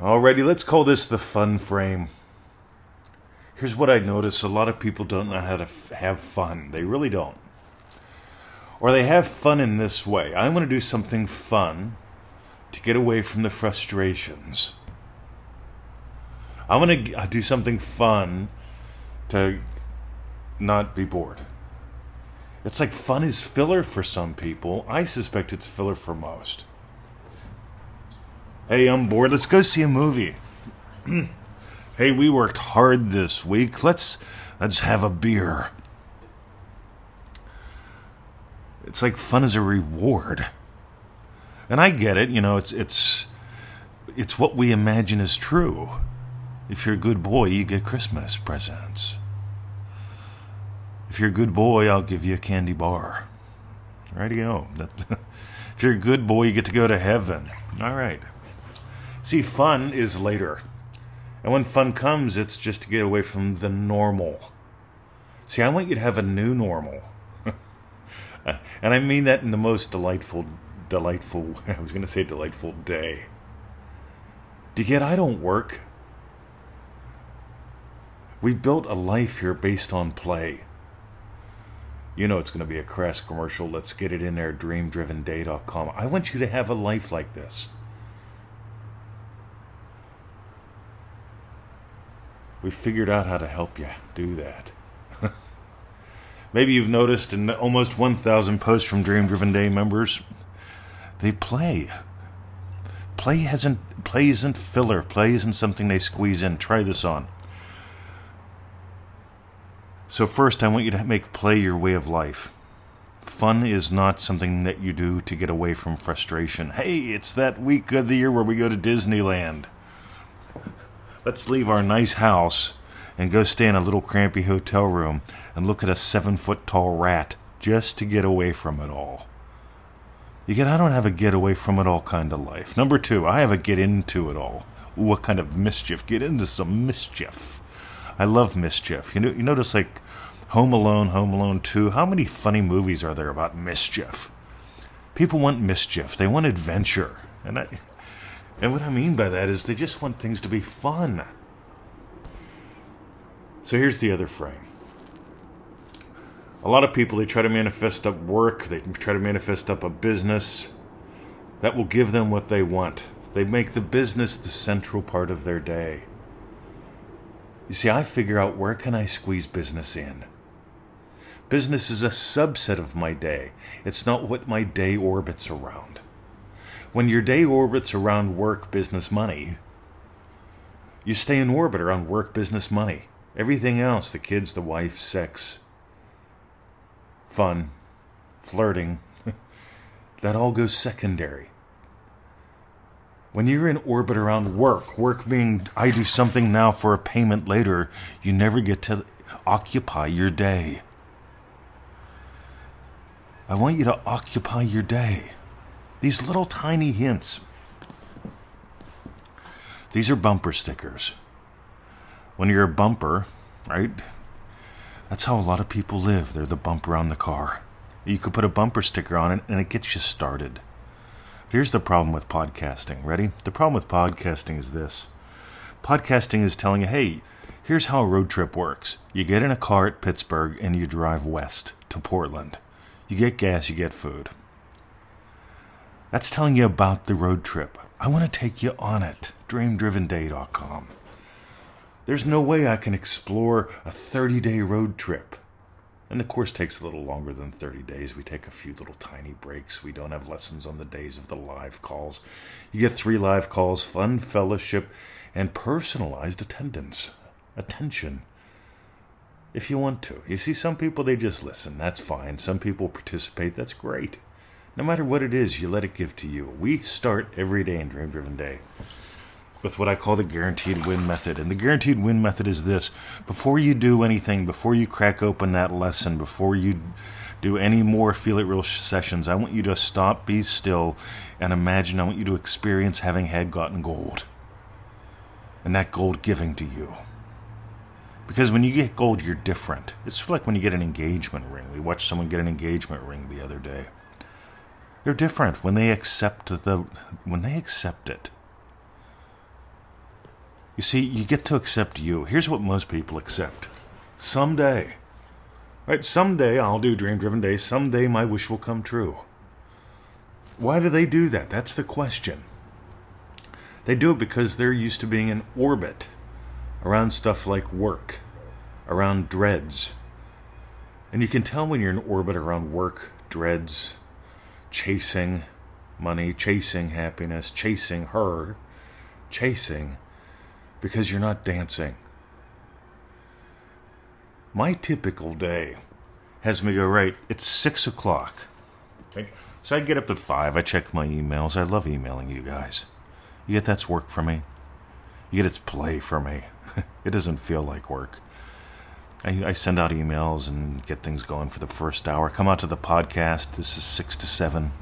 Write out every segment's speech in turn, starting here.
Alrighty, let's call this the fun frame. Here's what I notice a lot of people don't know how to f- have fun. They really don't. Or they have fun in this way I want to do something fun to get away from the frustrations. I want to uh, do something fun to not be bored. It's like fun is filler for some people. I suspect it's filler for most. Hey, I'm bored. Let's go see a movie. Hmm. hey, we worked hard this week. Let's let's have a beer. It's like fun as a reward. And I get it, you know, it's it's it's what we imagine is true. If you're a good boy, you get Christmas presents. If you're a good boy, I'll give you a candy bar. Righty go. if you're a good boy, you get to go to heaven. All right. See, fun is later. And when fun comes, it's just to get away from the normal. See, I want you to have a new normal. and I mean that in the most delightful, delightful, I was going to say delightful day. Do you get, I don't work. We built a life here based on play. You know it's going to be a crass commercial. Let's get it in there, dreamdrivenday.com. I want you to have a life like this. We figured out how to help you do that. Maybe you've noticed in almost 1,000 posts from Dream Driven Day members, they play. Play hasn't play isn't filler. Play isn't something they squeeze in. Try this on. So first, I want you to make play your way of life. Fun is not something that you do to get away from frustration. Hey, it's that week of the year where we go to Disneyland. Let's leave our nice house and go stay in a little crampy hotel room and look at a seven foot tall rat just to get away from it all. You get, I don't have a get away from it all kind of life. Number two, I have a get into it all. What kind of mischief? Get into some mischief. I love mischief. You know, you notice like Home Alone, Home Alone 2, how many funny movies are there about mischief? People want mischief. They want adventure. And I and what I mean by that is they just want things to be fun. So here's the other frame. A lot of people they try to manifest up work, they try to manifest up a business that will give them what they want. They make the business the central part of their day. You see, I figure out where can I squeeze business in. Business is a subset of my day. It's not what my day orbits around. When your day orbits around work, business, money, you stay in orbit around work, business, money. Everything else the kids, the wife, sex, fun, flirting that all goes secondary. When you're in orbit around work, work being I do something now for a payment later, you never get to occupy your day. I want you to occupy your day. These little tiny hints. These are bumper stickers. When you're a bumper, right? That's how a lot of people live. They're the bumper on the car. You could put a bumper sticker on it and it gets you started. Here's the problem with podcasting. Ready? The problem with podcasting is this podcasting is telling you, hey, here's how a road trip works. You get in a car at Pittsburgh and you drive west to Portland. You get gas, you get food. That's telling you about the road trip. I want to take you on it. DreamDrivenDay.com. There's no way I can explore a 30 day road trip. And the course takes a little longer than 30 days. We take a few little tiny breaks. We don't have lessons on the days of the live calls. You get three live calls, fun fellowship, and personalized attendance. Attention. If you want to. You see, some people, they just listen. That's fine. Some people participate. That's great. No matter what it is, you let it give to you. We start every day in Dream Driven Day with what I call the guaranteed win method. And the guaranteed win method is this before you do anything, before you crack open that lesson, before you do any more Feel It Real sessions, I want you to stop, be still, and imagine I want you to experience having had gotten gold. And that gold giving to you. Because when you get gold, you're different. It's like when you get an engagement ring. We watched someone get an engagement ring the other day. They're different when they accept the when they accept it. You see, you get to accept you. Here's what most people accept. Someday, right? Someday I'll do dream driven days. Someday my wish will come true. Why do they do that? That's the question. They do it because they're used to being in orbit around stuff like work, around dreads. And you can tell when you're in orbit around work, dreads, chasing money, chasing happiness, chasing her, chasing because you're not dancing. My typical day has me go, right, it's six o'clock. So I get up at five, I check my emails. I love emailing you guys. You get that's work for me. You get it's play for me. it doesn't feel like work. I, I, send out emails and get things going for the first hour. Come out to the podcast. This is six to seven.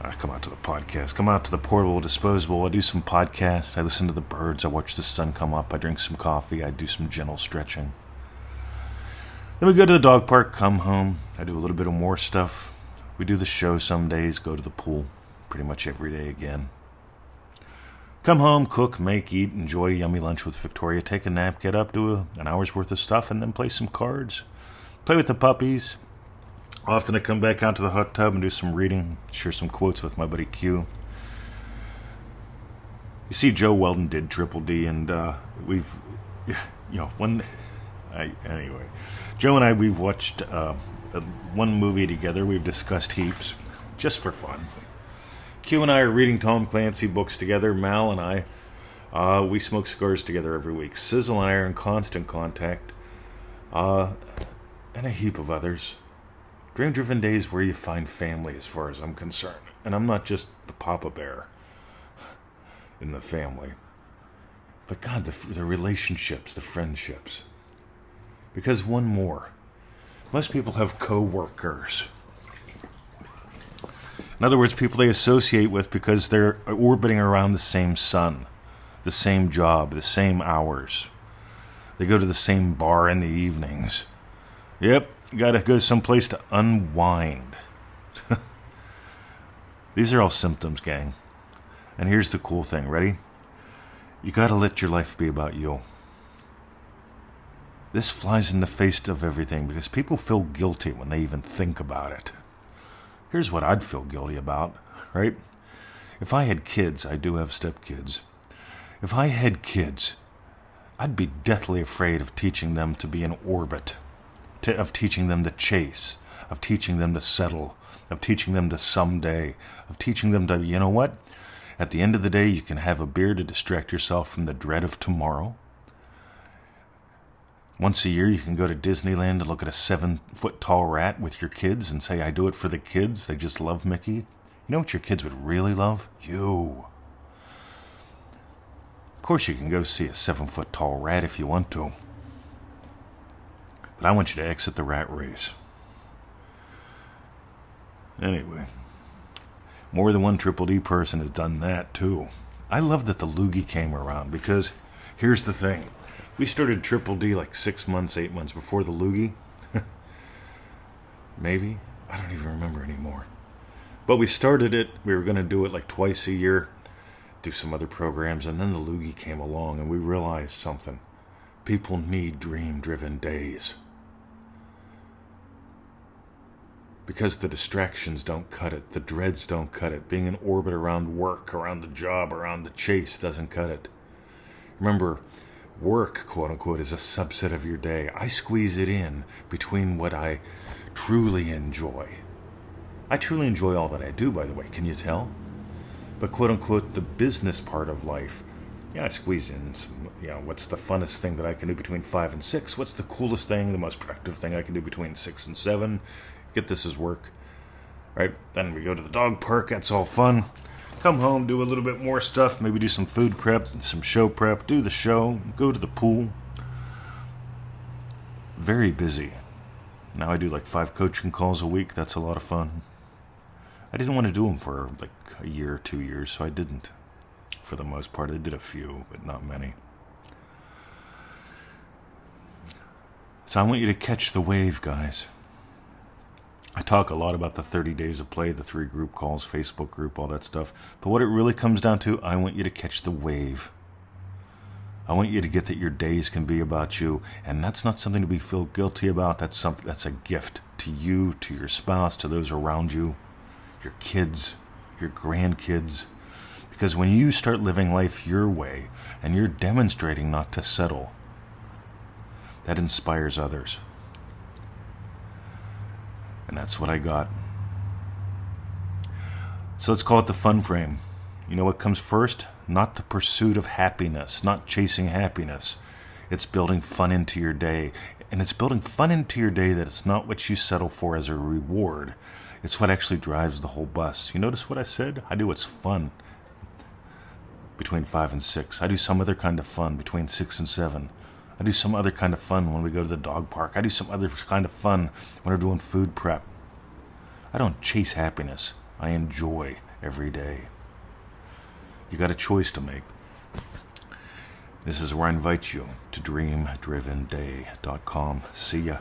I come out to the podcast, come out to the portable disposable. I do some podcast. I listen to the birds. I watch the sun come up. I drink some coffee. I do some gentle stretching. Then we go to the dog park, come home. I do a little bit of more stuff. We do the show some days, go to the pool pretty much every day again. Come home, cook, make, eat, enjoy a yummy lunch with Victoria, take a nap, get up, do a, an hour's worth of stuff, and then play some cards. Play with the puppies, Often I come back out to the hot tub and do some reading, share some quotes with my buddy Q. You see, Joe Weldon did Triple D, and uh, we've, you know, one. I, anyway, Joe and I we've watched uh, one movie together. We've discussed heaps, just for fun. Q and I are reading Tom Clancy books together. Mal and I, uh, we smoke cigars together every week. Sizzle and I are in constant contact, uh, and a heap of others. Dream driven days where you find family, as far as I'm concerned. And I'm not just the Papa Bear in the family, but God, the, the relationships, the friendships. Because one more. Most people have co workers. In other words, people they associate with because they're orbiting around the same sun, the same job, the same hours. They go to the same bar in the evenings. Yep, got to go someplace to unwind. These are all symptoms, gang. And here's the cool thing ready? You got to let your life be about you. This flies in the face of everything because people feel guilty when they even think about it. Here's what I'd feel guilty about, right? If I had kids, I do have stepkids. If I had kids, I'd be deathly afraid of teaching them to be in orbit to, of teaching them to chase, of teaching them to settle, of teaching them to someday, of teaching them to, you know what? At the end of the day, you can have a beer to distract yourself from the dread of tomorrow. Once a year, you can go to Disneyland to look at a seven foot tall rat with your kids and say, I do it for the kids. They just love Mickey. You know what your kids would really love? You. Of course, you can go see a seven foot tall rat if you want to. But I want you to exit the rat race. Anyway, more than one Triple D person has done that too. I love that the loogie came around because here's the thing. We started Triple D like six months, eight months before the loogie. Maybe. I don't even remember anymore. But we started it. We were going to do it like twice a year, do some other programs, and then the loogie came along and we realized something. People need dream driven days. because the distractions don't cut it, the dreads don't cut it, being in orbit around work, around the job, around the chase doesn't cut it. Remember, work, quote unquote, is a subset of your day. I squeeze it in between what I truly enjoy. I truly enjoy all that I do, by the way, can you tell? But quote unquote, the business part of life, yeah, I squeeze in some, you know, what's the funnest thing that I can do between five and six? What's the coolest thing, the most productive thing I can do between six and seven? get this as work. Right? Then we go to the dog park, that's all fun. Come home, do a little bit more stuff, maybe do some food prep, some show prep, do the show, go to the pool. Very busy. Now I do like five coaching calls a week, that's a lot of fun. I didn't want to do them for like a year or two years, so I didn't. For the most part, I did a few, but not many. So I want you to catch the wave, guys. I talk a lot about the 30 days of play, the three group calls, Facebook group, all that stuff. But what it really comes down to, I want you to catch the wave. I want you to get that your days can be about you, and that's not something to be feel guilty about. That's something that's a gift to you, to your spouse, to those around you, your kids, your grandkids. Because when you start living life your way and you're demonstrating not to settle, that inspires others. And that's what I got. So let's call it the fun frame. You know what comes first? Not the pursuit of happiness, not chasing happiness. It's building fun into your day. And it's building fun into your day that it's not what you settle for as a reward. It's what actually drives the whole bus. You notice what I said? I do what's fun between five and six. I do some other kind of fun between six and seven. I do some other kind of fun when we go to the dog park. I do some other kind of fun when we're doing food prep. I don't chase happiness. I enjoy every day. You got a choice to make. This is where I invite you to dreamdrivenday.com. See ya.